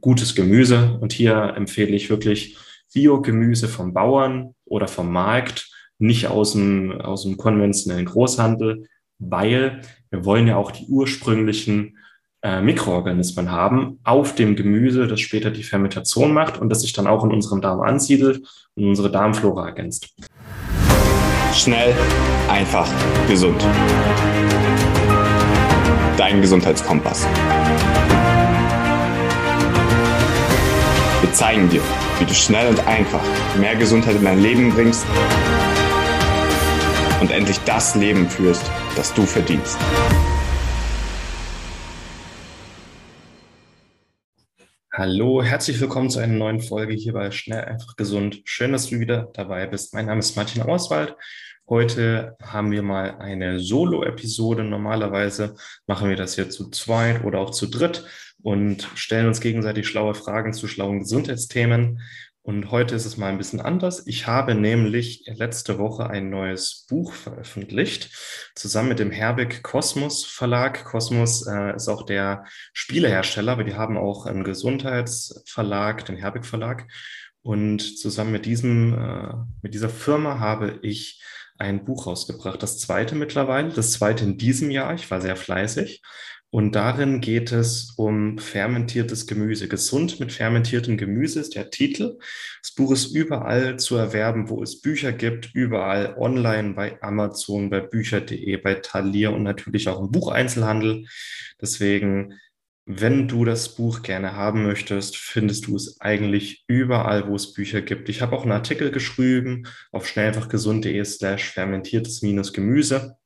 gutes Gemüse. Und hier empfehle ich wirklich Biogemüse vom Bauern oder vom Markt, nicht aus dem, aus dem konventionellen Großhandel, weil wir wollen ja auch die ursprünglichen äh, Mikroorganismen haben auf dem Gemüse, das später die Fermentation macht und das sich dann auch in unserem Darm ansiedelt und unsere Darmflora ergänzt. Schnell, einfach, gesund. Dein Gesundheitskompass. Wir zeigen dir, wie du schnell und einfach mehr Gesundheit in dein Leben bringst und endlich das Leben führst, das du verdienst. Hallo, herzlich willkommen zu einer neuen Folge hier bei Schnell einfach gesund. Schön, dass du wieder dabei bist. Mein Name ist Martin Auswald. Heute haben wir mal eine Solo-Episode. Normalerweise machen wir das hier zu zweit oder auch zu dritt und stellen uns gegenseitig schlaue Fragen zu schlauen Gesundheitsthemen. Und heute ist es mal ein bisschen anders. Ich habe nämlich letzte Woche ein neues Buch veröffentlicht, zusammen mit dem Herbig Kosmos Verlag. Kosmos äh, ist auch der Spielehersteller, aber die haben auch einen Gesundheitsverlag, den Herbig Verlag. Und zusammen mit diesem, äh, mit dieser Firma habe ich ein Buch rausgebracht, das zweite mittlerweile, das zweite in diesem Jahr. Ich war sehr fleißig. Und darin geht es um fermentiertes Gemüse. Gesund mit fermentiertem Gemüse ist der Titel. Das Buch ist überall zu erwerben, wo es Bücher gibt, überall online bei Amazon, bei bücher.de, bei Thalia und natürlich auch im Bucheinzelhandel. Deswegen, wenn du das Buch gerne haben möchtest, findest du es eigentlich überall, wo es Bücher gibt. Ich habe auch einen Artikel geschrieben auf schnellfachgesund.de slash fermentiertes Gemüse.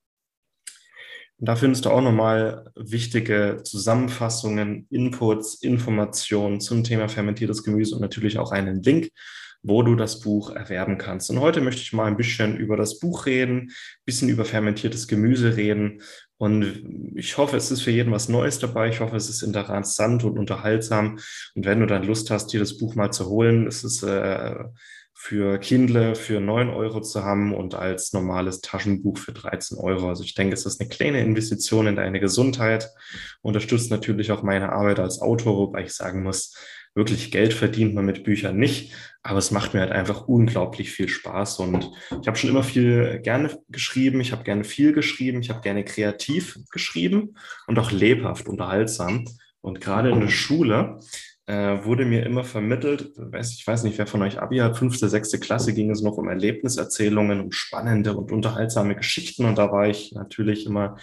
Und da findest du auch nochmal wichtige Zusammenfassungen, Inputs, Informationen zum Thema fermentiertes Gemüse und natürlich auch einen Link, wo du das Buch erwerben kannst. Und heute möchte ich mal ein bisschen über das Buch reden, ein bisschen über fermentiertes Gemüse reden. Und ich hoffe, es ist für jeden was Neues dabei. Ich hoffe, es ist interessant und unterhaltsam. Und wenn du dann Lust hast, dir das Buch mal zu holen, es ist äh, für Kindle für neun Euro zu haben und als normales Taschenbuch für 13 Euro. Also ich denke, es ist eine kleine Investition in deine Gesundheit, unterstützt natürlich auch meine Arbeit als Autor, wobei ich sagen muss, wirklich Geld verdient man mit Büchern nicht, aber es macht mir halt einfach unglaublich viel Spaß und ich habe schon immer viel gerne geschrieben, ich habe gerne viel geschrieben, ich habe gerne kreativ geschrieben und auch lebhaft, unterhaltsam und gerade in der Schule äh, wurde mir immer vermittelt, weiß, ich weiß nicht, wer von euch Abi hat, fünfte, sechste Klasse ging es noch um Erlebniserzählungen, um spannende und unterhaltsame Geschichten und da war ich natürlich immer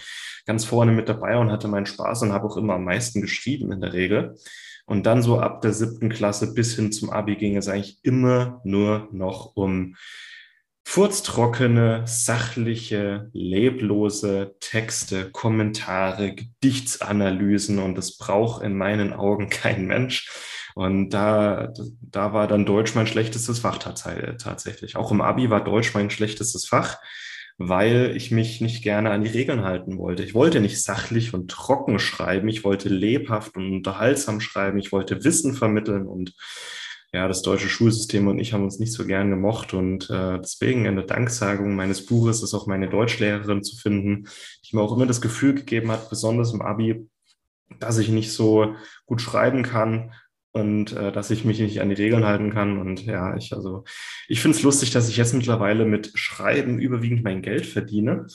ganz vorne mit dabei und hatte meinen Spaß und habe auch immer am meisten geschrieben in der Regel. Und dann so ab der siebten Klasse bis hin zum Abi ging es eigentlich immer nur noch um furztrockene, sachliche, leblose Texte, Kommentare, Gedichtsanalysen und das braucht in meinen Augen kein Mensch. Und da, da war dann Deutsch mein schlechtestes Fach tatsächlich. Auch im Abi war Deutsch mein schlechtestes Fach, weil ich mich nicht gerne an die Regeln halten wollte. Ich wollte nicht sachlich und trocken schreiben. Ich wollte lebhaft und unterhaltsam schreiben. Ich wollte Wissen vermitteln und ja, das deutsche Schulsystem und ich haben uns nicht so gern gemocht und äh, deswegen in der Danksagung meines Buches ist auch meine Deutschlehrerin zu finden, die mir auch immer das Gefühl gegeben hat, besonders im Abi, dass ich nicht so gut schreiben kann und äh, dass ich mich nicht an die Regeln halten kann. Und ja, ich also ich finde es lustig, dass ich jetzt mittlerweile mit Schreiben überwiegend mein Geld verdiene.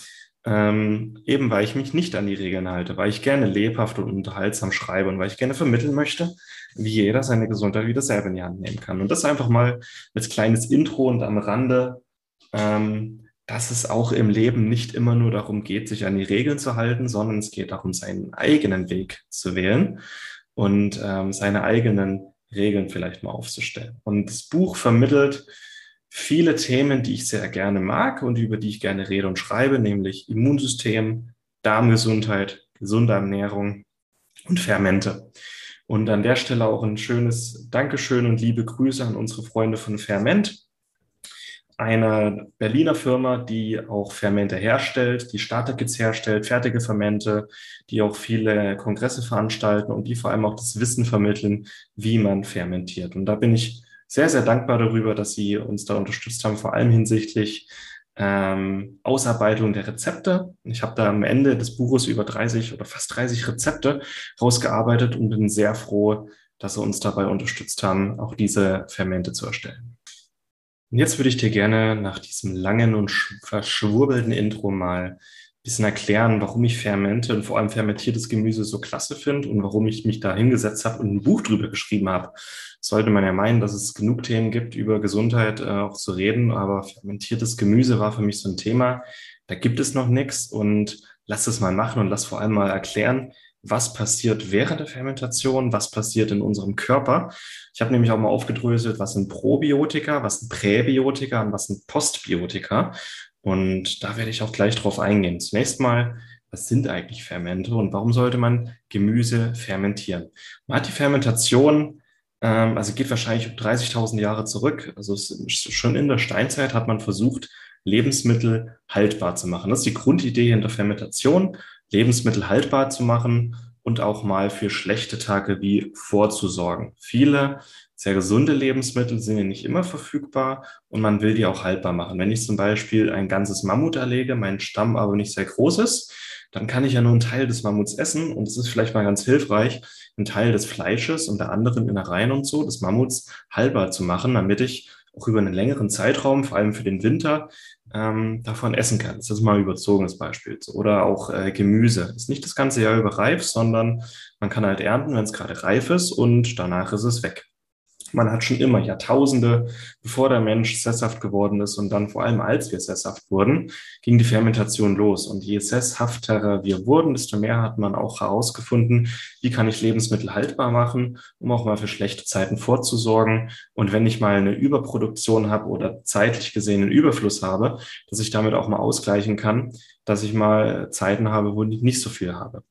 Ähm, eben weil ich mich nicht an die Regeln halte, weil ich gerne lebhaft und unterhaltsam schreibe und weil ich gerne vermitteln möchte, wie jeder seine Gesundheit wieder selber in die Hand nehmen kann. Und das einfach mal als kleines Intro und am Rande, ähm, dass es auch im Leben nicht immer nur darum geht, sich an die Regeln zu halten, sondern es geht darum, seinen eigenen Weg zu wählen und ähm, seine eigenen Regeln vielleicht mal aufzustellen. Und das Buch vermittelt viele Themen, die ich sehr gerne mag und über die ich gerne rede und schreibe, nämlich Immunsystem, Darmgesundheit, gesunde Ernährung und Fermente. Und an der Stelle auch ein schönes Dankeschön und liebe Grüße an unsere Freunde von Ferment, einer Berliner Firma, die auch Fermente herstellt, die Starterkits herstellt, fertige Fermente, die auch viele Kongresse veranstalten und die vor allem auch das Wissen vermitteln, wie man fermentiert. Und da bin ich sehr, sehr dankbar darüber, dass Sie uns da unterstützt haben, vor allem hinsichtlich ähm, Ausarbeitung der Rezepte. Ich habe da am Ende des Buches über 30 oder fast 30 Rezepte rausgearbeitet und bin sehr froh, dass sie uns dabei unterstützt haben, auch diese Fermente zu erstellen. Und jetzt würde ich dir gerne nach diesem langen und verschwurbelten Intro mal bisschen erklären, warum ich Fermente und vor allem fermentiertes Gemüse so klasse finde und warum ich mich da hingesetzt habe und ein Buch drüber geschrieben habe. Sollte man ja meinen, dass es genug Themen gibt, über Gesundheit äh, auch zu reden, aber fermentiertes Gemüse war für mich so ein Thema. Da gibt es noch nichts und lass es mal machen und lass vor allem mal erklären, was passiert während der Fermentation, was passiert in unserem Körper. Ich habe nämlich auch mal aufgedröselt, was sind Probiotika, was sind Präbiotika und was sind Postbiotika. Und da werde ich auch gleich drauf eingehen. Zunächst mal, was sind eigentlich Fermente und warum sollte man Gemüse fermentieren? Man hat die Fermentation, ähm, also geht wahrscheinlich um 30.000 Jahre zurück. Also schon in der Steinzeit hat man versucht, Lebensmittel haltbar zu machen. Das ist die Grundidee hinter Fermentation. Lebensmittel haltbar zu machen und auch mal für schlechte Tage wie vorzusorgen. Viele sehr gesunde Lebensmittel sind ja nicht immer verfügbar und man will die auch haltbar machen. Wenn ich zum Beispiel ein ganzes Mammut erlege, mein Stamm aber nicht sehr groß ist, dann kann ich ja nur einen Teil des Mammuts essen und es ist vielleicht mal ganz hilfreich, einen Teil des Fleisches und der anderen Innereien und so des Mammuts haltbar zu machen, damit ich auch über einen längeren Zeitraum, vor allem für den Winter, ähm, davon essen kann. Das ist mal ein überzogenes Beispiel. Oder auch äh, Gemüse. Ist nicht das ganze Jahr über reif, sondern man kann halt ernten, wenn es gerade reif ist und danach ist es weg. Man hat schon immer Jahrtausende, bevor der Mensch sesshaft geworden ist und dann vor allem als wir sesshaft wurden, ging die Fermentation los. Und je sesshafter wir wurden, desto mehr hat man auch herausgefunden, wie kann ich Lebensmittel haltbar machen, um auch mal für schlechte Zeiten vorzusorgen. Und wenn ich mal eine Überproduktion habe oder zeitlich gesehen einen Überfluss habe, dass ich damit auch mal ausgleichen kann, dass ich mal Zeiten habe, wo ich nicht so viel habe.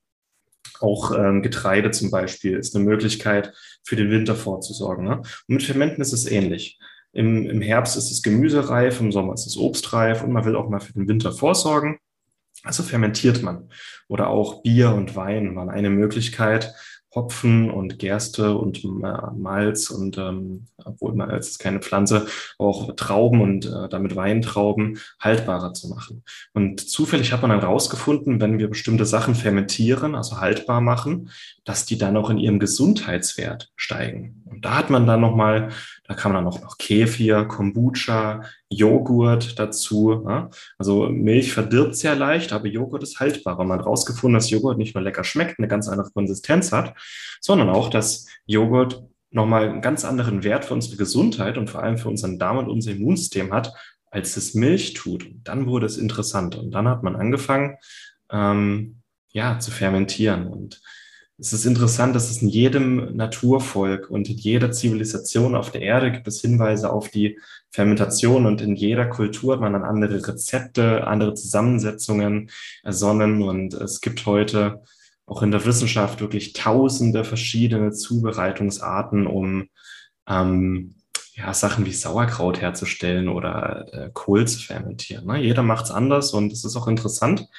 Auch ähm, Getreide zum Beispiel ist eine Möglichkeit, für den Winter vorzusorgen. Ne? Und mit Fermenten ist es ähnlich. Im, Im Herbst ist es Gemüse reif, im Sommer ist es Obst reif und man will auch mal für den Winter vorsorgen. Also fermentiert man. Oder auch Bier und Wein waren eine Möglichkeit, Hopfen und Gerste und Malz und ähm, obwohl Malz ist keine Pflanze, auch Trauben und äh, damit Weintrauben haltbarer zu machen. Und zufällig hat man dann rausgefunden, wenn wir bestimmte Sachen fermentieren, also haltbar machen, dass die dann auch in ihrem Gesundheitswert steigen. Und da hat man dann nochmal, da kann man dann auch noch Kefir, Kombucha, Joghurt dazu. Ja? Also Milch verdirbt sehr leicht, aber Joghurt ist haltbar. Und man hat rausgefunden, dass Joghurt nicht nur lecker schmeckt, eine ganz andere Konsistenz hat, sondern auch, dass Joghurt nochmal einen ganz anderen Wert für unsere Gesundheit und vor allem für unseren Darm und unser Immunsystem hat, als es Milch tut. Und dann wurde es interessant. Und dann hat man angefangen, ähm, ja, zu fermentieren. Und es ist interessant, dass es in jedem Naturvolk und in jeder Zivilisation auf der Erde gibt es Hinweise auf die Fermentation und in jeder Kultur hat man dann andere Rezepte, andere Zusammensetzungen ersonnen und es gibt heute auch in der Wissenschaft wirklich tausende verschiedene Zubereitungsarten, um ähm, ja, Sachen wie Sauerkraut herzustellen oder äh, Kohl zu fermentieren. Ne? Jeder macht es anders und es ist auch interessant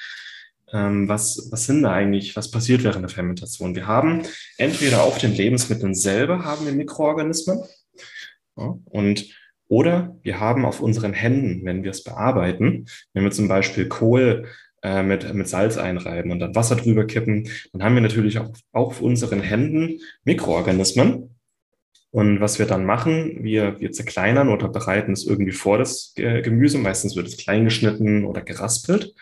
was, was sind da eigentlich, was passiert während der Fermentation? Wir haben entweder auf den Lebensmitteln selber haben wir Mikroorganismen ja, und oder wir haben auf unseren Händen, wenn wir es bearbeiten, wenn wir zum Beispiel Kohl äh, mit, mit Salz einreiben und dann Wasser drüber kippen, dann haben wir natürlich auch, auch auf unseren Händen Mikroorganismen. Und was wir dann machen, wir, wir zerkleinern oder bereiten es irgendwie vor, das Gemüse. Meistens wird es klein geschnitten oder geraspelt.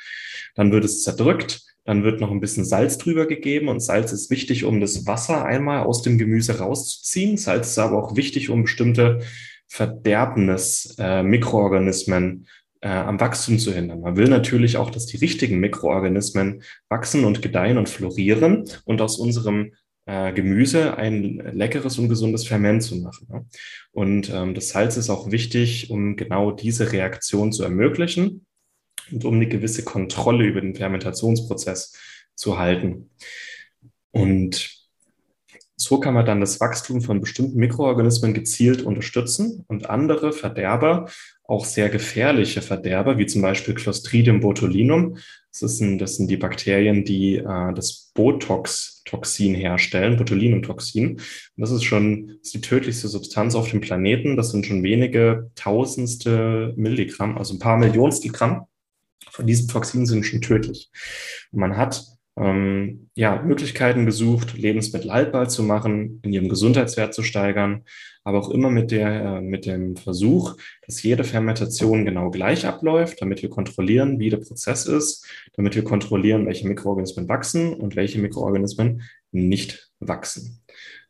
Dann wird es zerdrückt, dann wird noch ein bisschen Salz drüber gegeben und Salz ist wichtig, um das Wasser einmal aus dem Gemüse rauszuziehen. Salz ist aber auch wichtig, um bestimmte Verderbnis äh, Mikroorganismen äh, am Wachstum zu hindern. Man will natürlich auch, dass die richtigen Mikroorganismen wachsen und gedeihen und florieren und aus unserem äh, Gemüse ein leckeres und gesundes Ferment zu machen. Und ähm, das Salz ist auch wichtig, um genau diese Reaktion zu ermöglichen und um eine gewisse Kontrolle über den Fermentationsprozess zu halten. Und so kann man dann das Wachstum von bestimmten Mikroorganismen gezielt unterstützen und andere Verderber, auch sehr gefährliche Verderber, wie zum Beispiel Clostridium botulinum, das, ist ein, das sind die Bakterien, die äh, das Botox-Toxin herstellen, Botulinumtoxin. Und das ist schon das ist die tödlichste Substanz auf dem Planeten. Das sind schon wenige tausendste Milligramm, also ein paar Millionstel Gramm von diesen Toxinen sind schon tödlich. Und man hat ähm, ja, Möglichkeiten gesucht, Lebensmittel haltbar zu machen, in ihrem Gesundheitswert zu steigern, aber auch immer mit, der, äh, mit dem Versuch, dass jede Fermentation genau gleich abläuft, damit wir kontrollieren, wie der Prozess ist, damit wir kontrollieren, welche Mikroorganismen wachsen und welche Mikroorganismen nicht wachsen.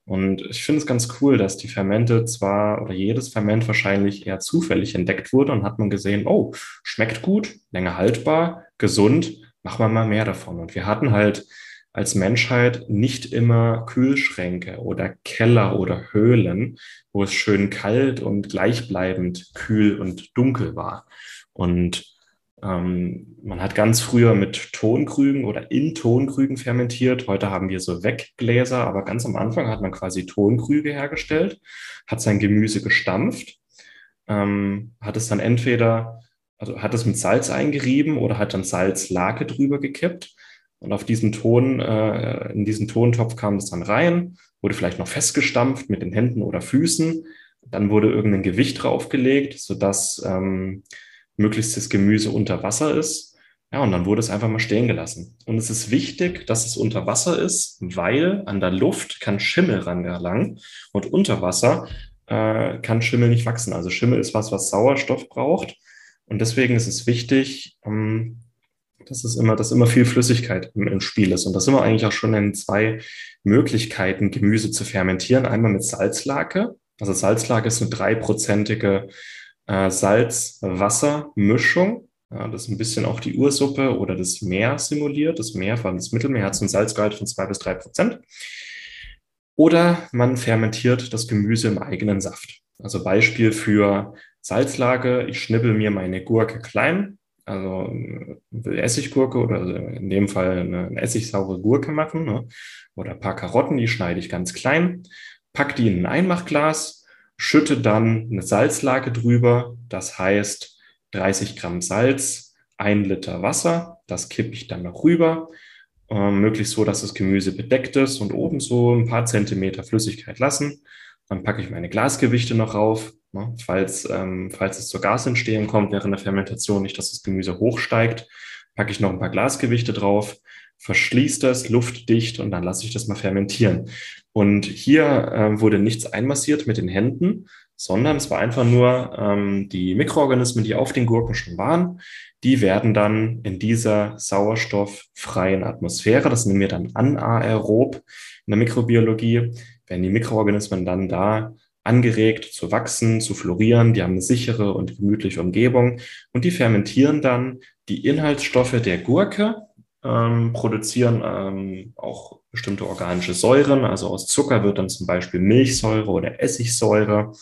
Und ich finde es ganz cool, dass die Fermente zwar oder jedes Ferment wahrscheinlich eher zufällig entdeckt wurde und hat man gesehen, oh, schmeckt gut, länger haltbar, gesund, machen wir mal mehr davon. Und wir hatten halt als Menschheit nicht immer Kühlschränke oder Keller oder Höhlen, wo es schön kalt und gleichbleibend kühl und dunkel war. Und ähm, man hat ganz früher mit Tonkrügen oder in Tonkrügen fermentiert. Heute haben wir so Weggläser, aber ganz am Anfang hat man quasi Tonkrüge hergestellt, hat sein Gemüse gestampft, ähm, hat es dann entweder, also hat es mit Salz eingerieben oder hat dann Salzlake drüber gekippt. Und auf diesen Ton, äh, in diesen Tontopf kam es dann rein, wurde vielleicht noch festgestampft mit den Händen oder Füßen. Dann wurde irgendein Gewicht draufgelegt, sodass ähm, möglichst das Gemüse unter Wasser ist. Ja, und dann wurde es einfach mal stehen gelassen. Und es ist wichtig, dass es unter Wasser ist, weil an der Luft kann Schimmel rangelangen und unter Wasser äh, kann Schimmel nicht wachsen. Also Schimmel ist was, was Sauerstoff braucht. Und deswegen ist es wichtig, ähm, dass es immer, dass immer viel Flüssigkeit im, im Spiel ist. Und das sind wir eigentlich auch schon in zwei Möglichkeiten, Gemüse zu fermentieren. Einmal mit Salzlake. Also Salzlake ist eine dreiprozentige äh, Salz-Wasser-Mischung. Ja, das ein bisschen auch die Ursuppe oder das Meer simuliert. Das Meer, vor allem das Mittelmeer, hat so einen Salzgehalt von zwei bis drei Prozent. Oder man fermentiert das Gemüse im eigenen Saft. Also Beispiel für Salzlage. Ich schnibbel mir meine Gurke klein, also Essiggurke oder in dem Fall eine essigsaure Gurke machen ne? oder ein paar Karotten, die schneide ich ganz klein, pack die in ein Einmachglas, schütte dann eine Salzlake drüber, das heißt 30 Gramm Salz, ein Liter Wasser, das kippe ich dann noch rüber, äh, möglichst so, dass das Gemüse bedeckt ist und oben so ein paar Zentimeter Flüssigkeit lassen. Dann packe ich meine Glasgewichte noch rauf, falls, ähm, falls es zur Gasentstehung kommt während der Fermentation, nicht, dass das Gemüse hochsteigt, packe ich noch ein paar Glasgewichte drauf, verschließt das luftdicht und dann lasse ich das mal fermentieren. Und hier äh, wurde nichts einmassiert mit den Händen, sondern es war einfach nur ähm, die Mikroorganismen, die auf den Gurken schon waren, die werden dann in dieser sauerstofffreien Atmosphäre, das nennen wir dann anaerob in der Mikrobiologie, werden die Mikroorganismen dann da angeregt zu wachsen, zu florieren. Die haben eine sichere und gemütliche Umgebung und die fermentieren dann die Inhaltsstoffe der Gurke, ähm, produzieren ähm, auch bestimmte organische Säuren. Also aus Zucker wird dann zum Beispiel Milchsäure oder Essigsäure.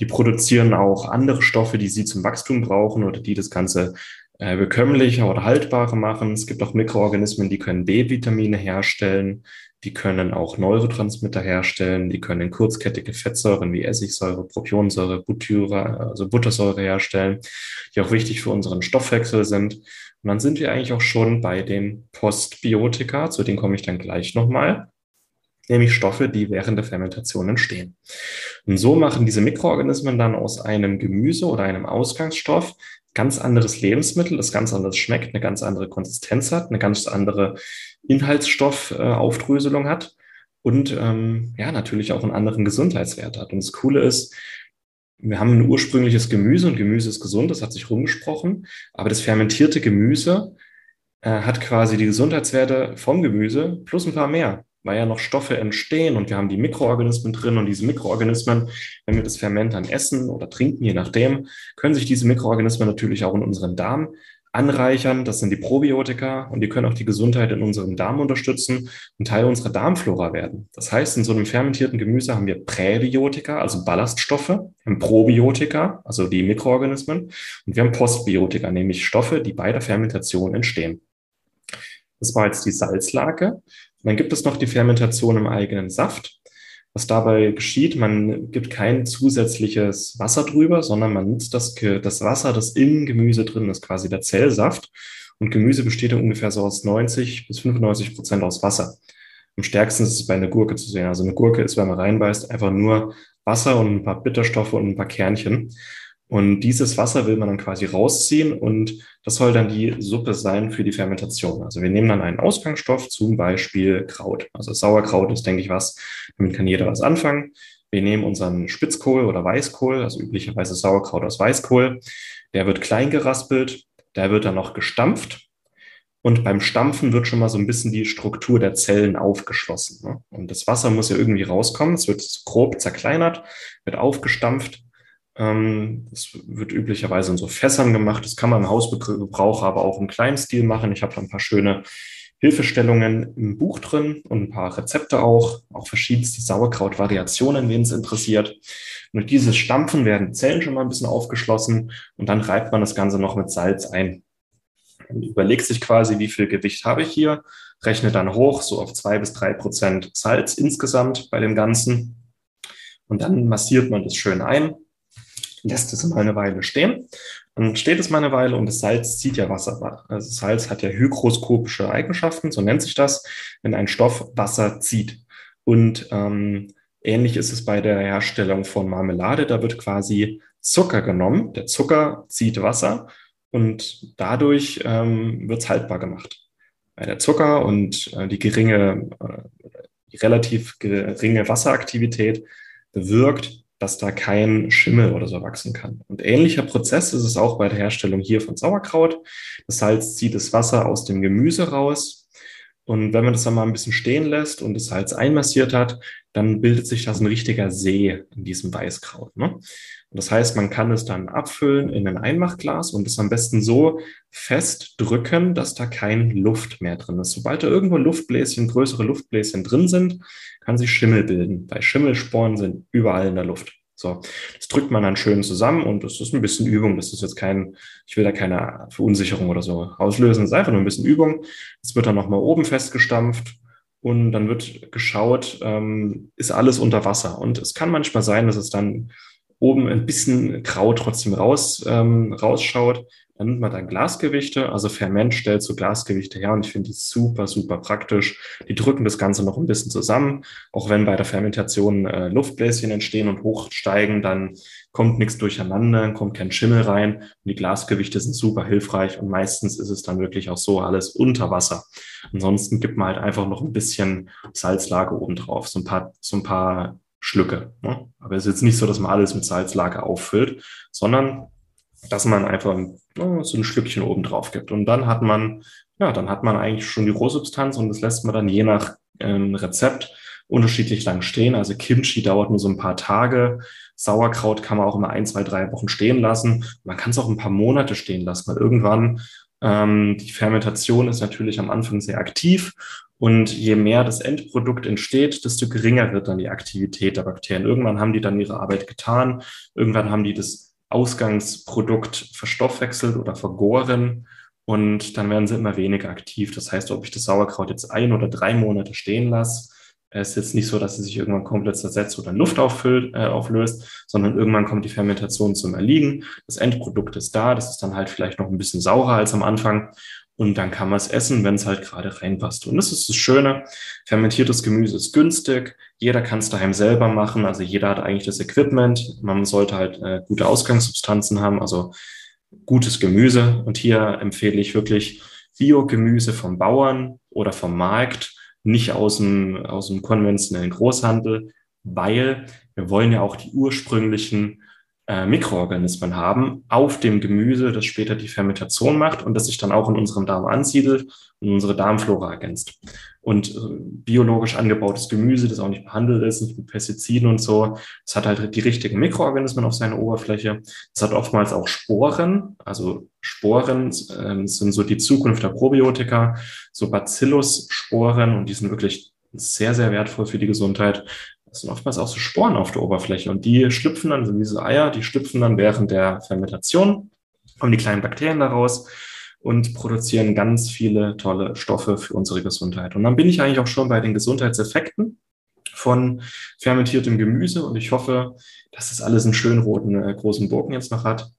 Die produzieren auch andere Stoffe, die sie zum Wachstum brauchen oder die das Ganze äh, bekömmlicher oder haltbarer machen. Es gibt auch Mikroorganismen, die können B-Vitamine herstellen. Die können auch Neurotransmitter herstellen. Die können kurzkettige Fettsäuren wie Essigsäure, Propionsäure, Butyra, also Buttersäure herstellen, die auch wichtig für unseren Stoffwechsel sind. Und dann sind wir eigentlich auch schon bei den Postbiotika, zu denen komme ich dann gleich nochmal, nämlich Stoffe, die während der Fermentation entstehen. Und so machen diese Mikroorganismen dann aus einem Gemüse oder einem Ausgangsstoff ganz anderes Lebensmittel, das ganz anders schmeckt, eine ganz andere Konsistenz hat, eine ganz andere Inhaltsstoffaufdröselung hat und ähm, ja, natürlich auch einen anderen Gesundheitswert hat. Und das Coole ist, wir haben ein ursprüngliches Gemüse und Gemüse ist gesund, das hat sich rumgesprochen, aber das fermentierte Gemüse äh, hat quasi die Gesundheitswerte vom Gemüse plus ein paar mehr, weil ja noch Stoffe entstehen und wir haben die Mikroorganismen drin und diese Mikroorganismen, wenn wir das Ferment dann essen oder trinken, je nachdem, können sich diese Mikroorganismen natürlich auch in unseren Darm anreichern. Das sind die Probiotika und die können auch die Gesundheit in unserem Darm unterstützen und Teil unserer Darmflora werden. Das heißt, in so einem fermentierten Gemüse haben wir Präbiotika, also Ballaststoffe, haben Probiotika, also die Mikroorganismen, und wir haben Postbiotika, nämlich Stoffe, die bei der Fermentation entstehen. Das war jetzt die Salzlake. Und dann gibt es noch die Fermentation im eigenen Saft. Was dabei geschieht, man gibt kein zusätzliches Wasser drüber, sondern man nutzt das, das Wasser, das im Gemüse drin ist, quasi der Zellsaft. Und Gemüse besteht ungefähr so aus 90 bis 95 Prozent aus Wasser. Am stärksten ist es bei einer Gurke zu sehen. Also eine Gurke ist, wenn man reinbeißt, einfach nur Wasser und ein paar Bitterstoffe und ein paar Kernchen. Und dieses Wasser will man dann quasi rausziehen und das soll dann die Suppe sein für die Fermentation. Also wir nehmen dann einen Ausgangsstoff, zum Beispiel Kraut. Also Sauerkraut ist, denke ich, was, damit kann jeder was anfangen. Wir nehmen unseren Spitzkohl oder Weißkohl, also üblicherweise Sauerkraut aus Weißkohl. Der wird klein geraspelt, der wird dann noch gestampft. Und beim Stampfen wird schon mal so ein bisschen die Struktur der Zellen aufgeschlossen. Ne? Und das Wasser muss ja irgendwie rauskommen. Es wird grob zerkleinert, wird aufgestampft das wird üblicherweise in so Fässern gemacht. Das kann man im Hausgebrauch aber auch im kleinen Stil machen. Ich habe da ein paar schöne Hilfestellungen im Buch drin und ein paar Rezepte auch, auch verschiedenste Sauerkrautvariationen, wen es interessiert. Durch dieses Stampfen werden Zellen schon mal ein bisschen aufgeschlossen und dann reibt man das Ganze noch mit Salz ein. Man überlegt sich quasi, wie viel Gewicht habe ich hier, rechnet dann hoch, so auf zwei bis drei Prozent Salz insgesamt bei dem Ganzen. Und dann massiert man das schön ein lässt es mal eine Weile stehen. Dann steht es mal eine Weile und das Salz zieht ja Wasser. Also Salz hat ja hygroskopische Eigenschaften, so nennt sich das, wenn ein Stoff Wasser zieht. Und ähm, ähnlich ist es bei der Herstellung von Marmelade. Da wird quasi Zucker genommen. Der Zucker zieht Wasser und dadurch ähm, wird es haltbar gemacht. Bei der Zucker und äh, die geringe, äh, die relativ geringe Wasseraktivität bewirkt, dass da kein Schimmel oder so wachsen kann. Und ähnlicher Prozess ist es auch bei der Herstellung hier von Sauerkraut. Das Salz zieht das Wasser aus dem Gemüse raus. Und wenn man das dann mal ein bisschen stehen lässt und das Salz einmassiert hat, dann bildet sich das ein richtiger See in diesem Weißkraut. Ne? Und das heißt, man kann es dann abfüllen in ein Einmachglas und es am besten so fest drücken, dass da kein Luft mehr drin ist. Sobald da irgendwo Luftbläschen, größere Luftbläschen drin sind, kann sich Schimmel bilden. Bei Schimmelsporen sind überall in der Luft. So, das drückt man dann schön zusammen und das ist ein bisschen Übung. Das ist jetzt kein, ich will da keine Verunsicherung oder so auslösen. Es ist einfach nur ein bisschen Übung. Es wird dann nochmal oben festgestampft und dann wird geschaut, ähm, ist alles unter Wasser. Und es kann manchmal sein, dass es dann oben ein bisschen grau trotzdem raus, ähm, rausschaut. Dann nimmt man dann Glasgewichte, also Ferment stellt so Glasgewichte her und ich finde die super, super praktisch. Die drücken das Ganze noch ein bisschen zusammen. Auch wenn bei der Fermentation äh, Luftbläschen entstehen und hochsteigen, dann kommt nichts durcheinander, kommt kein Schimmel rein. Und die Glasgewichte sind super hilfreich und meistens ist es dann wirklich auch so alles unter Wasser. Ansonsten gibt man halt einfach noch ein bisschen Salzlage oben drauf, so ein paar, so ein paar Schlücke. Ne? Aber es ist jetzt nicht so, dass man alles mit Salzlage auffüllt, sondern dass man einfach oh, so ein Schlückchen oben drauf gibt. Und dann hat man, ja, dann hat man eigentlich schon die Rohsubstanz und das lässt man dann je nach ähm, Rezept unterschiedlich lang stehen. Also Kimchi dauert nur so ein paar Tage. Sauerkraut kann man auch immer ein, zwei, drei Wochen stehen lassen. Man kann es auch ein paar Monate stehen lassen, weil irgendwann ähm, die Fermentation ist natürlich am Anfang sehr aktiv und je mehr das Endprodukt entsteht, desto geringer wird dann die Aktivität der Bakterien. Irgendwann haben die dann ihre Arbeit getan. Irgendwann haben die das Ausgangsprodukt verstoffwechselt oder vergoren und dann werden sie immer weniger aktiv. Das heißt, ob ich das Sauerkraut jetzt ein oder drei Monate stehen lasse, ist jetzt nicht so, dass es sich irgendwann komplett zersetzt oder Luft auffüllt, äh, auflöst, sondern irgendwann kommt die Fermentation zum Erliegen. Das Endprodukt ist da, das ist dann halt vielleicht noch ein bisschen saurer als am Anfang und dann kann man es essen, wenn es halt gerade reinpasst. Und das ist das Schöne. Fermentiertes Gemüse ist günstig. Jeder kann es daheim selber machen. Also jeder hat eigentlich das Equipment. Man sollte halt äh, gute Ausgangssubstanzen haben, also gutes Gemüse. Und hier empfehle ich wirklich Biogemüse vom Bauern oder vom Markt, nicht aus dem, aus dem konventionellen Großhandel, weil wir wollen ja auch die ursprünglichen äh, Mikroorganismen haben auf dem Gemüse, das später die Fermentation macht und das sich dann auch in unserem Darm ansiedelt und unsere Darmflora ergänzt. Und äh, biologisch angebautes Gemüse, das auch nicht behandelt ist, nicht mit Pestiziden und so, das hat halt die richtigen Mikroorganismen auf seiner Oberfläche. Es hat oftmals auch Sporen, also Sporen äh, sind so die Zukunft der Probiotika, so Bacillus-Sporen und die sind wirklich sehr, sehr wertvoll für die Gesundheit. Das sind oftmals auch so Sporen auf der Oberfläche und die schlüpfen dann, so diese Eier, die schlüpfen dann während der Fermentation, kommen die kleinen Bakterien daraus und produzieren ganz viele tolle Stoffe für unsere Gesundheit. Und dann bin ich eigentlich auch schon bei den Gesundheitseffekten von fermentiertem Gemüse und ich hoffe, dass das alles einen schönen roten äh, großen Bogen jetzt noch hat.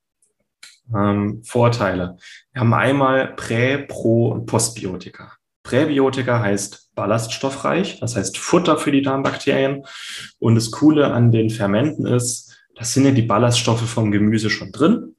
Ähm, Vorteile. Wir haben einmal Prä-, Pro- und Postbiotika. Präbiotika heißt ballaststoffreich, das heißt Futter für die Darmbakterien. Und das Coole an den Fermenten ist, da sind ja die Ballaststoffe vom Gemüse schon drin.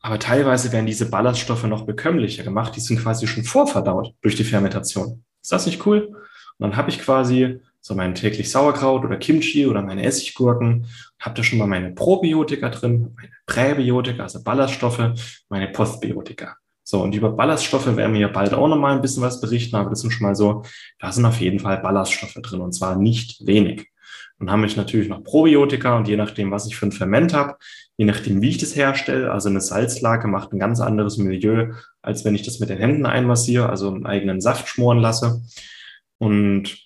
Aber teilweise werden diese Ballaststoffe noch bekömmlicher gemacht. Die sind quasi schon vorverdaut durch die Fermentation. Ist das nicht cool? Und dann habe ich quasi so mein täglich Sauerkraut oder Kimchi oder meine Essiggurken, habe da schon mal meine Probiotika drin, meine Präbiotika, also Ballaststoffe, meine Postbiotika. So, und über Ballaststoffe werden wir ja bald auch nochmal ein bisschen was berichten, aber das sind schon mal so, da sind auf jeden Fall Ballaststoffe drin und zwar nicht wenig. Dann habe ich natürlich noch Probiotika und je nachdem, was ich für ein Ferment habe, je nachdem, wie ich das herstelle, also eine Salzlake macht ein ganz anderes Milieu, als wenn ich das mit den Händen einmassiere, also einen eigenen Saft schmoren lasse. Und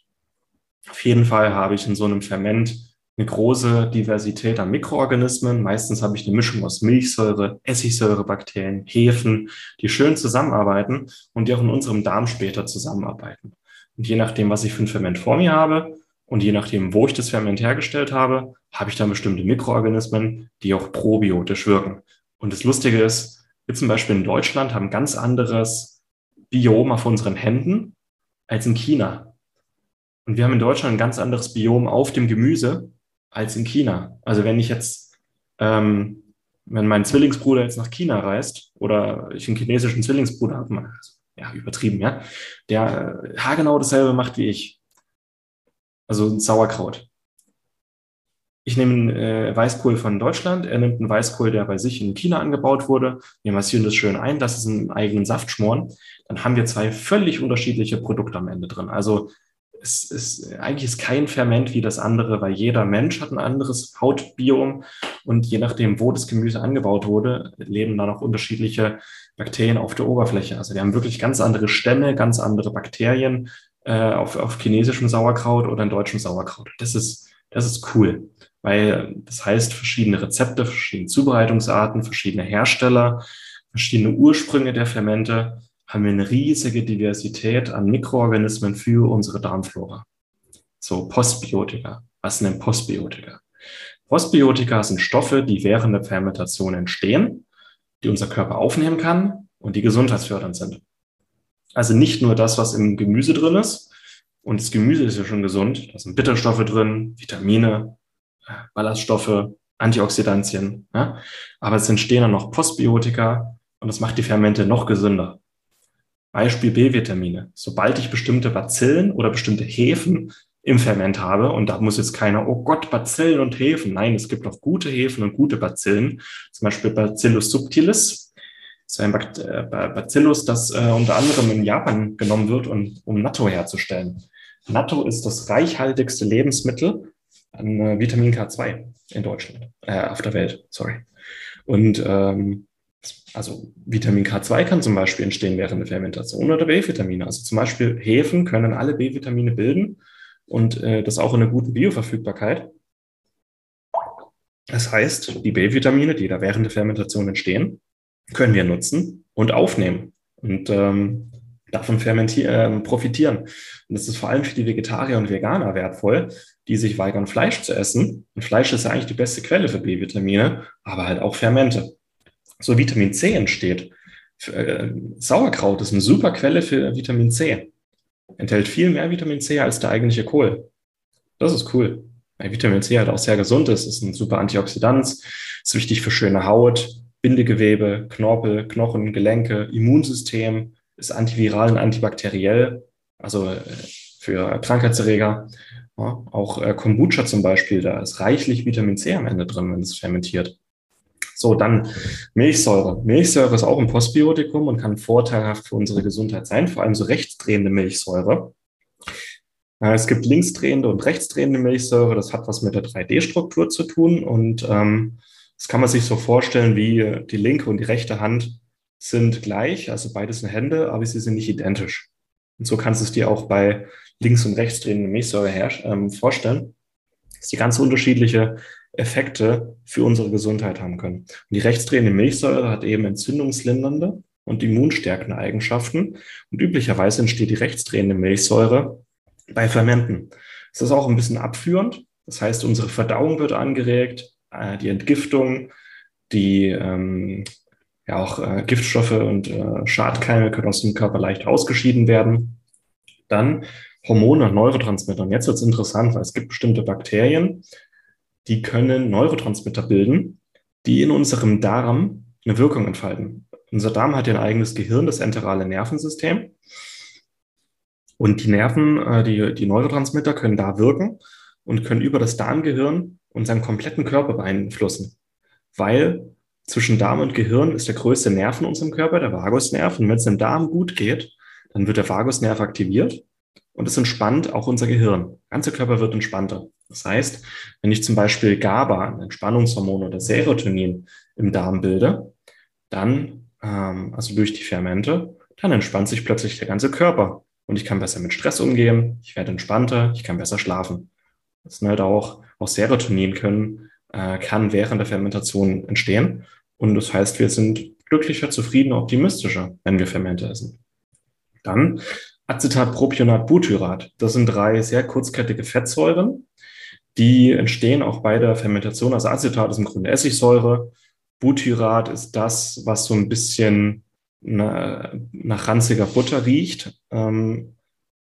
auf jeden Fall habe ich in so einem Ferment eine große Diversität an Mikroorganismen. Meistens habe ich eine Mischung aus Milchsäure, Essigsäurebakterien, Hefen, die schön zusammenarbeiten und die auch in unserem Darm später zusammenarbeiten. Und je nachdem, was ich für ein Ferment vor mir habe und je nachdem, wo ich das Ferment hergestellt habe, habe ich dann bestimmte Mikroorganismen, die auch probiotisch wirken. Und das Lustige ist, wir zum Beispiel in Deutschland haben ganz anderes Biom auf unseren Händen als in China. Und wir haben in Deutschland ein ganz anderes Biom auf dem Gemüse als in China. Also wenn ich jetzt, ähm, wenn mein Zwillingsbruder jetzt nach China reist oder ich einen chinesischen Zwillingsbruder habe, ja, übertrieben, ja, der äh, haargenau dasselbe macht wie ich. Also ein Sauerkraut. Ich nehme einen äh, Weißkohl von Deutschland, er nimmt einen Weißkohl, der bei sich in China angebaut wurde. Wir massieren das schön ein, das ist einen eigenen Saft schmoren. Dann haben wir zwei völlig unterschiedliche Produkte am Ende drin. Also es ist, eigentlich ist kein Ferment wie das andere, weil jeder Mensch hat ein anderes Hautbiom und je nachdem, wo das Gemüse angebaut wurde, leben da noch unterschiedliche Bakterien auf der Oberfläche. Also wir haben wirklich ganz andere Stämme, ganz andere Bakterien äh, auf, auf chinesischem Sauerkraut oder in deutschem Sauerkraut. Das ist, das ist cool, weil das heißt verschiedene Rezepte, verschiedene Zubereitungsarten, verschiedene Hersteller, verschiedene Ursprünge der Fermente haben wir eine riesige Diversität an Mikroorganismen für unsere Darmflora. So Postbiotika. Was sind denn Postbiotika? Postbiotika sind Stoffe, die während der Fermentation entstehen, die unser Körper aufnehmen kann und die gesundheitsfördernd sind. Also nicht nur das, was im Gemüse drin ist. Und das Gemüse ist ja schon gesund. Da sind Bitterstoffe drin, Vitamine, Ballaststoffe, Antioxidantien. Ja? Aber es entstehen dann noch Postbiotika und das macht die Fermente noch gesünder. Beispiel B-Vitamine. Sobald ich bestimmte Bazillen oder bestimmte Hefen im Ferment habe, und da muss jetzt keiner, oh Gott, Bazillen und Hefen. Nein, es gibt auch gute Hefen und gute Bazillen. Zum Beispiel Bacillus subtilis. Das ist ein äh, Bacillus, das äh, unter anderem in Japan genommen wird, um, um Natto herzustellen. Natto ist das reichhaltigste Lebensmittel an äh, Vitamin K2 in Deutschland, äh, auf der Welt, sorry. Und ähm, also Vitamin K2 kann zum Beispiel entstehen während der Fermentation oder B-Vitamine. Also zum Beispiel Hefen können alle B-Vitamine bilden und äh, das auch in einer guten Bioverfügbarkeit. Das heißt, die B-Vitamine, die da während der Fermentation entstehen, können wir nutzen und aufnehmen und ähm, davon äh, profitieren. Und das ist vor allem für die Vegetarier und Veganer wertvoll, die sich weigern, Fleisch zu essen. Und Fleisch ist ja eigentlich die beste Quelle für B-Vitamine, aber halt auch Fermente so Vitamin C entsteht. Äh, Sauerkraut ist eine super Quelle für Vitamin C. Enthält viel mehr Vitamin C als der eigentliche Kohl. Das ist cool. Weil Vitamin C halt auch sehr gesund ist, ist ein super Antioxidant, ist wichtig für schöne Haut, Bindegewebe, Knorpel, Knochen, Gelenke, Immunsystem, ist antiviral und antibakteriell, also äh, für Krankheitserreger. Ja, auch äh, Kombucha zum Beispiel, da ist reichlich Vitamin C am Ende drin, wenn es fermentiert. So, dann Milchsäure. Milchsäure ist auch ein Postbiotikum und kann vorteilhaft für unsere Gesundheit sein, vor allem so rechtsdrehende Milchsäure. Äh, es gibt linksdrehende und rechtsdrehende Milchsäure. Das hat was mit der 3D-Struktur zu tun. Und ähm, das kann man sich so vorstellen, wie die linke und die rechte Hand sind gleich, also beides sind Hände, aber sie sind nicht identisch. Und so kannst du es dir auch bei links- und rechtsdrehenden Milchsäure her, ähm, vorstellen, dass die ganz unterschiedliche Effekte für unsere Gesundheit haben können. Und die rechtsdrehende Milchsäure hat eben entzündungslindernde und immunstärkende Eigenschaften. Und üblicherweise entsteht die rechtsdrehende Milchsäure bei Fermenten. Das ist auch ein bisschen abführend. Das heißt, unsere Verdauung wird angeregt, äh, die Entgiftung, die ähm, ja auch äh, Giftstoffe und äh, Schadkeime können aus dem Körper leicht ausgeschieden werden. Dann Hormone und Neurotransmitter. Und jetzt wird es interessant, weil es gibt bestimmte Bakterien, die können Neurotransmitter bilden, die in unserem Darm eine Wirkung entfalten. Unser Darm hat ja ein eigenes Gehirn, das enterale Nervensystem. Und die Nerven, äh, die, die Neurotransmitter können da wirken und können über das Darmgehirn unseren kompletten Körper beeinflussen. Weil zwischen Darm und Gehirn ist der größte Nerv in unserem Körper, der Vagusnerv. Und wenn es dem Darm gut geht, dann wird der Vagusnerv aktiviert und es entspannt auch unser Gehirn. Der ganze Körper wird entspannter. Das heißt, wenn ich zum Beispiel GABA, ein Entspannungshormon oder Serotonin im Darm bilde, dann, ähm, also durch die Fermente, dann entspannt sich plötzlich der ganze Körper und ich kann besser mit Stress umgehen, ich werde entspannter, ich kann besser schlafen. Das sind halt auch, auch Serotonin können, äh, kann während der Fermentation entstehen. Und das heißt, wir sind glücklicher, zufriedener, optimistischer, wenn wir Fermente essen. Dann Acetat, Propionat, Butyrat. Das sind drei sehr kurzkettige Fettsäuren, die entstehen auch bei der Fermentation. Also Acetat ist im Grunde Essigsäure. Butyrat ist das, was so ein bisschen nach ranziger Butter riecht. Ähm,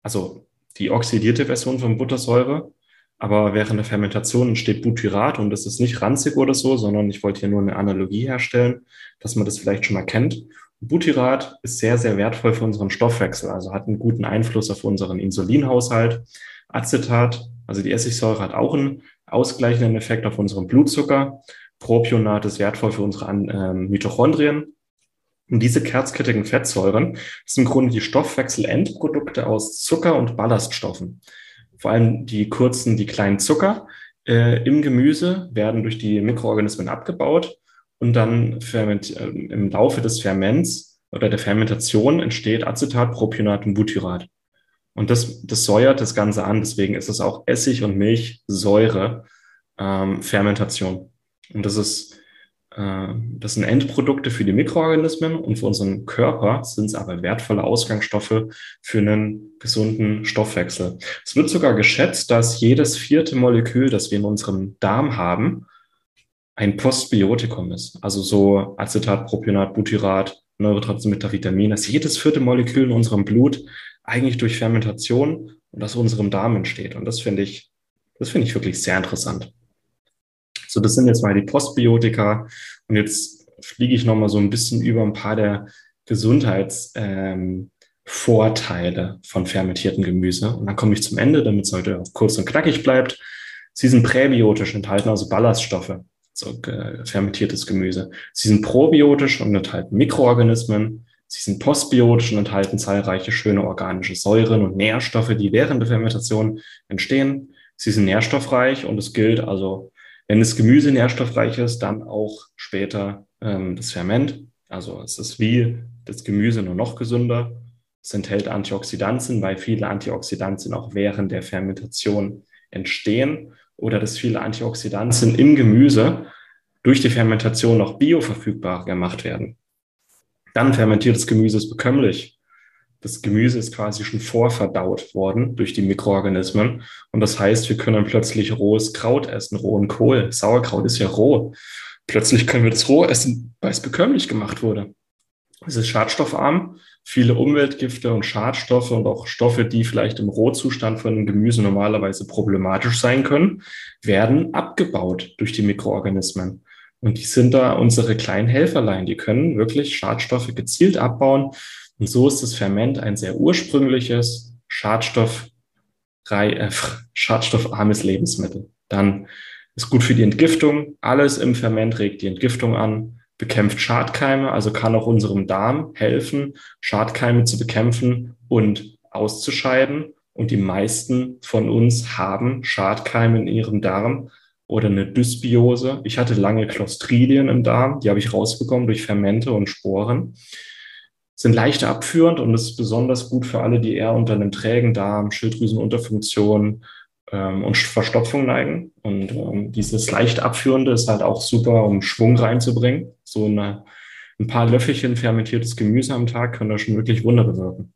also die oxidierte Version von Buttersäure. Aber während der Fermentation entsteht Butyrat und das ist nicht ranzig oder so, sondern ich wollte hier nur eine Analogie herstellen, dass man das vielleicht schon mal kennt. Butyrat ist sehr, sehr wertvoll für unseren Stoffwechsel, also hat einen guten Einfluss auf unseren Insulinhaushalt. Acetat, also die Essigsäure, hat auch einen ausgleichenden Effekt auf unseren Blutzucker. Propionat ist wertvoll für unsere äh, Mitochondrien. Und diese kerzkettigen Fettsäuren sind im Grunde die Stoffwechselendprodukte aus Zucker und Ballaststoffen. Vor allem die kurzen, die kleinen Zucker äh, im Gemüse werden durch die Mikroorganismen abgebaut und dann ferment, äh, im Laufe des Ferments oder der Fermentation entsteht Acetat, Propionat und Butyrat. Und das, das säuert das Ganze an. Deswegen ist es auch Essig und Milchsäure ähm, Fermentation. Und das ist äh, das sind Endprodukte für die Mikroorganismen und für unseren Körper sind es aber wertvolle Ausgangsstoffe für einen gesunden Stoffwechsel. Es wird sogar geschätzt, dass jedes vierte Molekül, das wir in unserem Darm haben, ein Postbiotikum ist. Also so Acetat, Propionat, Butyrat, Neurotransmitter, Vitamin, dass jedes vierte Molekül in unserem Blut eigentlich durch Fermentation und aus unserem Darm entsteht. Und das finde ich, das finde ich wirklich sehr interessant. So, das sind jetzt mal die Postbiotika. Und jetzt fliege ich nochmal so ein bisschen über ein paar der Gesundheitsvorteile ähm, von fermentierten Gemüse. Und dann komme ich zum Ende, damit es heute auch kurz und knackig bleibt. Sie sind präbiotisch, enthalten also Ballaststoffe, so äh, fermentiertes Gemüse. Sie sind probiotisch und enthalten Mikroorganismen. Sie sind postbiotisch und enthalten zahlreiche schöne organische Säuren und Nährstoffe, die während der Fermentation entstehen. Sie sind nährstoffreich und es gilt also wenn das Gemüse nährstoffreich ist, dann auch später ähm, das Ferment. Also es ist wie das Gemüse nur noch gesünder. Es enthält Antioxidantien, weil viele Antioxidantien auch während der Fermentation entstehen oder dass viele Antioxidantien im Gemüse durch die Fermentation noch bioverfügbar gemacht werden. Dann fermentiertes Gemüse ist bekömmlich das Gemüse ist quasi schon vorverdaut worden durch die Mikroorganismen. Und das heißt, wir können plötzlich rohes Kraut essen, rohen Kohl. Sauerkraut ist ja roh. Plötzlich können wir das roh essen, weil es bekömmlich gemacht wurde. Es ist schadstoffarm. Viele Umweltgifte und Schadstoffe und auch Stoffe, die vielleicht im Rohzustand von einem Gemüse normalerweise problematisch sein können, werden abgebaut durch die Mikroorganismen. Und die sind da unsere kleinen Helferlein. Die können wirklich Schadstoffe gezielt abbauen und so ist das Ferment ein sehr ursprüngliches, Schadstoff, äh, schadstoffarmes Lebensmittel. Dann ist gut für die Entgiftung. Alles im Ferment regt die Entgiftung an, bekämpft Schadkeime, also kann auch unserem Darm helfen, Schadkeime zu bekämpfen und auszuscheiden. Und die meisten von uns haben Schadkeime in ihrem Darm oder eine Dysbiose. Ich hatte lange Clostridien im Darm, die habe ich rausbekommen durch Fermente und Sporen sind leichter abführend und ist besonders gut für alle, die eher unter einem trägen Darm, Schilddrüsenunterfunktion ähm, und Verstopfung neigen. Und ähm, dieses leicht abführende ist halt auch super, um Schwung reinzubringen. So eine, ein paar Löffelchen fermentiertes Gemüse am Tag können da schon wirklich Wunder bewirken.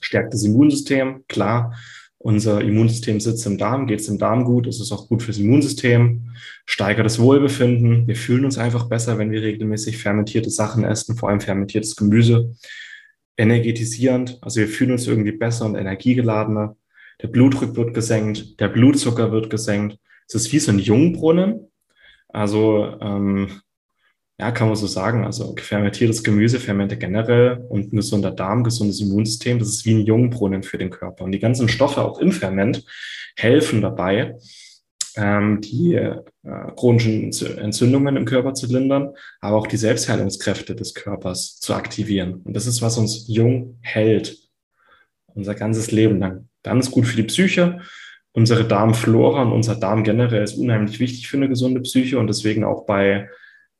Stärkt das Immunsystem, klar. Unser Immunsystem sitzt im Darm, geht es im Darm gut, ist es auch gut fürs Immunsystem, steigert das Wohlbefinden. Wir fühlen uns einfach besser, wenn wir regelmäßig fermentierte Sachen essen, vor allem fermentiertes Gemüse. Energetisierend, also wir fühlen uns irgendwie besser und energiegeladener. Der Blutdruck wird gesenkt, der Blutzucker wird gesenkt. Es ist wie so ein Jungbrunnen. Also ähm, ja, kann man so sagen. Also fermentiertes Gemüse, Fermente generell und ein gesunder Darm, gesundes Immunsystem, das ist wie ein Jungbrunnen für den Körper. Und die ganzen Stoffe auch im Ferment helfen dabei, ähm, die äh, chronischen Entzündungen im Körper zu lindern, aber auch die Selbstheilungskräfte des Körpers zu aktivieren. Und das ist, was uns jung hält, unser ganzes Leben lang. Dann ist gut für die Psyche. Unsere Darmflora und unser Darm generell ist unheimlich wichtig für eine gesunde Psyche und deswegen auch bei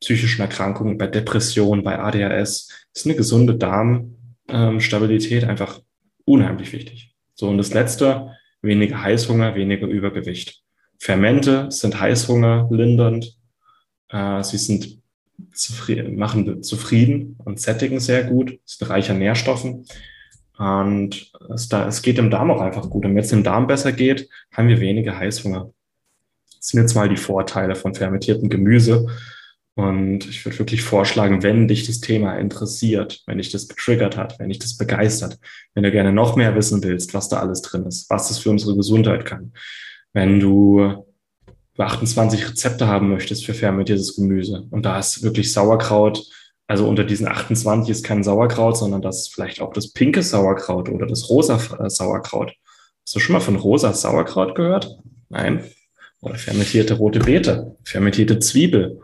psychischen Erkrankungen, bei Depressionen, bei ADHS ist eine gesunde Darmstabilität einfach unheimlich wichtig. So, und das Letzte, weniger Heißhunger, weniger Übergewicht. Fermente sind Heißhunger lindernd. Äh, sie sind zufrieden, machen zufrieden und sättigen sehr gut, sind reich an Nährstoffen. Und es, da, es geht im Darm auch einfach gut. Und wenn es dem Darm besser geht, haben wir weniger Heißhunger. Das sind jetzt mal die Vorteile von fermentiertem Gemüse. Und ich würde wirklich vorschlagen, wenn dich das Thema interessiert, wenn dich das getriggert hat, wenn dich das begeistert, wenn du gerne noch mehr wissen willst, was da alles drin ist, was das für unsere Gesundheit kann, wenn du 28 Rezepte haben möchtest für fermentiertes Gemüse und da ist wirklich Sauerkraut, also unter diesen 28 ist kein Sauerkraut, sondern das ist vielleicht auch das pinke Sauerkraut oder das rosa äh, Sauerkraut. Hast du schon mal von rosa Sauerkraut gehört? Nein. Oder fermentierte rote Beete, fermentierte Zwiebel,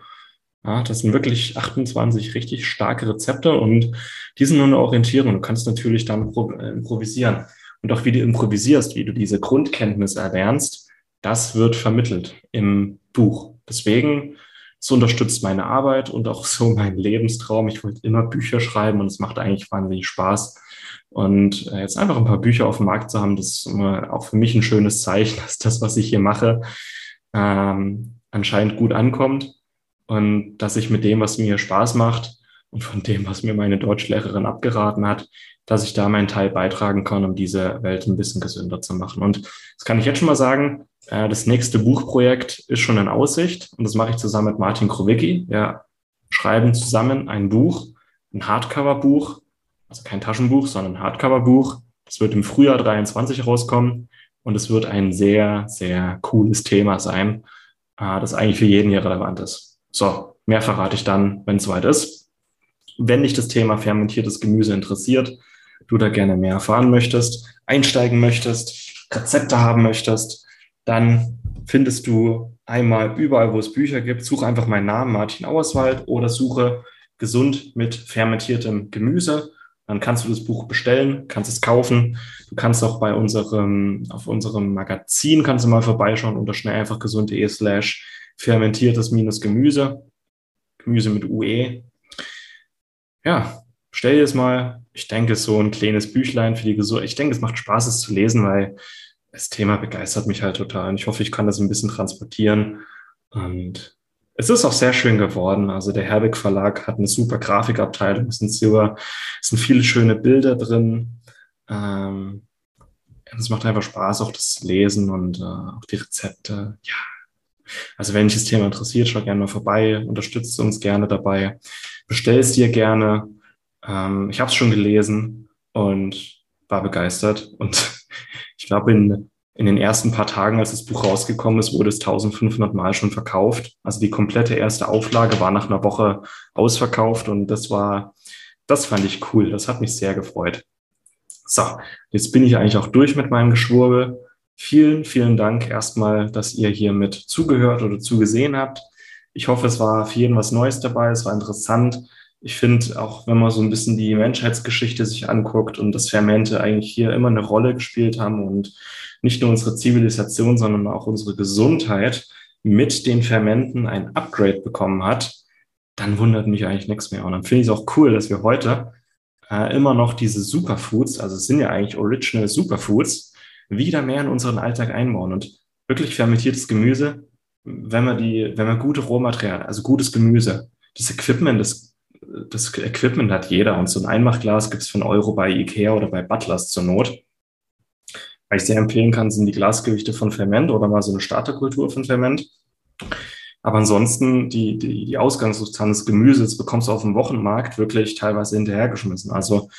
ja, das sind wirklich 28 richtig starke Rezepte und die sind nur eine Orientierung. Du kannst natürlich dann äh, improvisieren. Und auch wie du improvisierst, wie du diese Grundkenntnisse erlernst, das wird vermittelt im Buch. Deswegen, es unterstützt meine Arbeit und auch so meinen Lebenstraum. Ich wollte immer Bücher schreiben und es macht eigentlich wahnsinnig Spaß. Und äh, jetzt einfach ein paar Bücher auf dem Markt zu haben, das ist auch für mich ein schönes Zeichen, dass das, was ich hier mache, ähm, anscheinend gut ankommt und dass ich mit dem, was mir Spaß macht und von dem, was mir meine Deutschlehrerin abgeraten hat, dass ich da meinen Teil beitragen kann, um diese Welt ein bisschen gesünder zu machen. Und das kann ich jetzt schon mal sagen, äh, das nächste Buchprojekt ist schon in Aussicht und das mache ich zusammen mit Martin Krowicki. Wir schreiben zusammen ein Buch, ein Hardcover-Buch, also kein Taschenbuch, sondern ein Hardcover-Buch. Das wird im Frühjahr 23 rauskommen und es wird ein sehr, sehr cooles Thema sein, äh, das eigentlich für jeden hier relevant ist. So, mehr verrate ich dann, wenn es soweit ist. Wenn dich das Thema fermentiertes Gemüse interessiert, du da gerne mehr erfahren möchtest, einsteigen möchtest, Rezepte haben möchtest, dann findest du einmal überall, wo es Bücher gibt, suche einfach meinen Namen, Martin Auerswald, oder suche gesund mit fermentiertem Gemüse. Dann kannst du das Buch bestellen, kannst es kaufen. Du kannst auch bei unserem, auf unserem Magazin kannst du mal vorbeischauen unter schnell einfach gesund.de slash fermentiertes minus Gemüse, Gemüse mit UE. Ja, stell dir es mal. Ich denke, so ein kleines Büchlein für die Gesundheit. Ich denke, es macht Spaß, es zu lesen, weil das Thema begeistert mich halt total. Und ich hoffe, ich kann das ein bisschen transportieren. Und es ist auch sehr schön geworden. Also der Herbeck Verlag hat eine super Grafikabteilung. Es sind super, es sind viele schöne Bilder drin. Ähm, es macht einfach Spaß, auch das Lesen und äh, auch die Rezepte. Ja, also wenn dich das Thema interessiert, schau gerne mal vorbei, unterstützt uns gerne dabei, bestell es dir gerne. Ähm, ich habe es schon gelesen und war begeistert. Und ich glaube, in, in den ersten paar Tagen, als das Buch rausgekommen ist, wurde es 1500 Mal schon verkauft. Also die komplette erste Auflage war nach einer Woche ausverkauft und das war, das fand ich cool. Das hat mich sehr gefreut. So, jetzt bin ich eigentlich auch durch mit meinem Geschwurbel. Vielen, vielen Dank erstmal, dass ihr hier mit zugehört oder zugesehen habt. Ich hoffe, es war für jeden was Neues dabei. Es war interessant. Ich finde, auch wenn man so ein bisschen die Menschheitsgeschichte sich anguckt und das Fermente eigentlich hier immer eine Rolle gespielt haben und nicht nur unsere Zivilisation, sondern auch unsere Gesundheit mit den Fermenten ein Upgrade bekommen hat, dann wundert mich eigentlich nichts mehr. Und dann finde ich es auch cool, dass wir heute äh, immer noch diese Superfoods, also es sind ja eigentlich Original Superfoods, wieder mehr in unseren Alltag einbauen und wirklich fermentiertes Gemüse, wenn man die, wenn man gute Rohmaterialien, also gutes Gemüse, das Equipment, das, das Equipment hat jeder und so ein Einmachglas gibt es für Euro bei Ikea oder bei Butlers zur Not. Was ich sehr empfehlen kann, sind die Glasgewichte von Ferment oder mal so eine Starterkultur von Ferment. Aber ansonsten die, die, die Ausgangssubstanz des Gemüses bekommst du auf dem Wochenmarkt wirklich teilweise hinterhergeschmissen. Also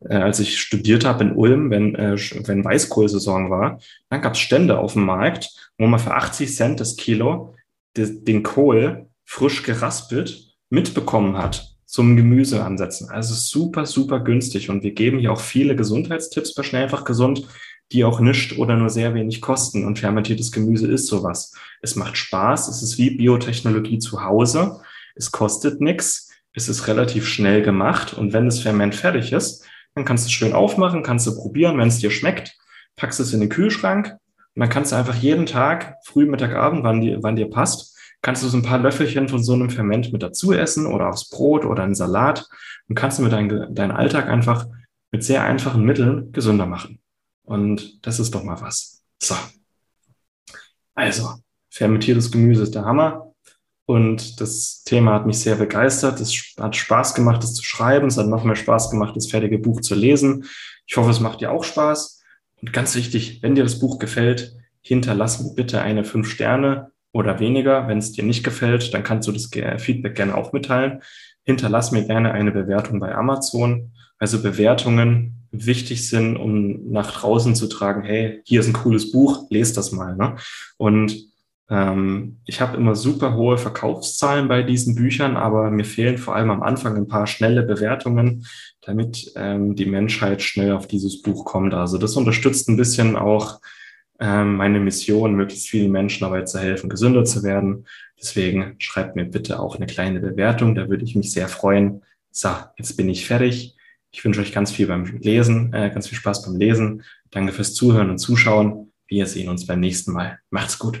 äh, als ich studiert habe in Ulm, wenn, äh, wenn Weißkohlsaison war, dann gab es Stände auf dem Markt, wo man für 80 Cent das Kilo de, den Kohl frisch geraspelt mitbekommen hat zum Gemüse ansetzen. Also super, super günstig. Und wir geben hier auch viele Gesundheitstipps bei Schnell einfach gesund, die auch nicht oder nur sehr wenig kosten. Und fermentiertes Gemüse ist sowas. Es macht Spaß. Es ist wie Biotechnologie zu Hause. Es kostet nichts. Es ist relativ schnell gemacht. Und wenn das Ferment fertig ist, dann kannst du es schön aufmachen, kannst du probieren. Wenn es dir schmeckt, packst es in den Kühlschrank. Und dann kannst du einfach jeden Tag, früh, Mittag, Abend, wann dir, wann dir passt, kannst du so ein paar Löffelchen von so einem Ferment mit dazu essen oder aufs Brot oder einen Salat und kannst du mit deinem deinen Alltag einfach mit sehr einfachen Mitteln gesünder machen. Und das ist doch mal was. So. Also, fermentiertes Gemüse ist der Hammer. Und das Thema hat mich sehr begeistert. Es hat Spaß gemacht, es zu schreiben. Es hat noch mehr Spaß gemacht, das fertige Buch zu lesen. Ich hoffe, es macht dir auch Spaß. Und ganz wichtig, wenn dir das Buch gefällt, hinterlass mir bitte eine 5 Sterne oder weniger. Wenn es dir nicht gefällt, dann kannst du das Feedback gerne auch mitteilen. Hinterlass mir gerne eine Bewertung bei Amazon. Also Bewertungen wichtig sind, um nach draußen zu tragen, hey, hier ist ein cooles Buch, lest das mal. Ne? Und ich habe immer super hohe Verkaufszahlen bei diesen Büchern, aber mir fehlen vor allem am Anfang ein paar schnelle Bewertungen, damit ähm, die Menschheit schnell auf dieses Buch kommt. Also das unterstützt ein bisschen auch ähm, meine Mission, möglichst vielen Menschen dabei zu helfen, gesünder zu werden. Deswegen schreibt mir bitte auch eine kleine Bewertung, da würde ich mich sehr freuen. So, jetzt bin ich fertig. Ich wünsche euch ganz viel beim Lesen, äh, ganz viel Spaß beim Lesen. Danke fürs Zuhören und Zuschauen. Wir sehen uns beim nächsten Mal. Macht's gut.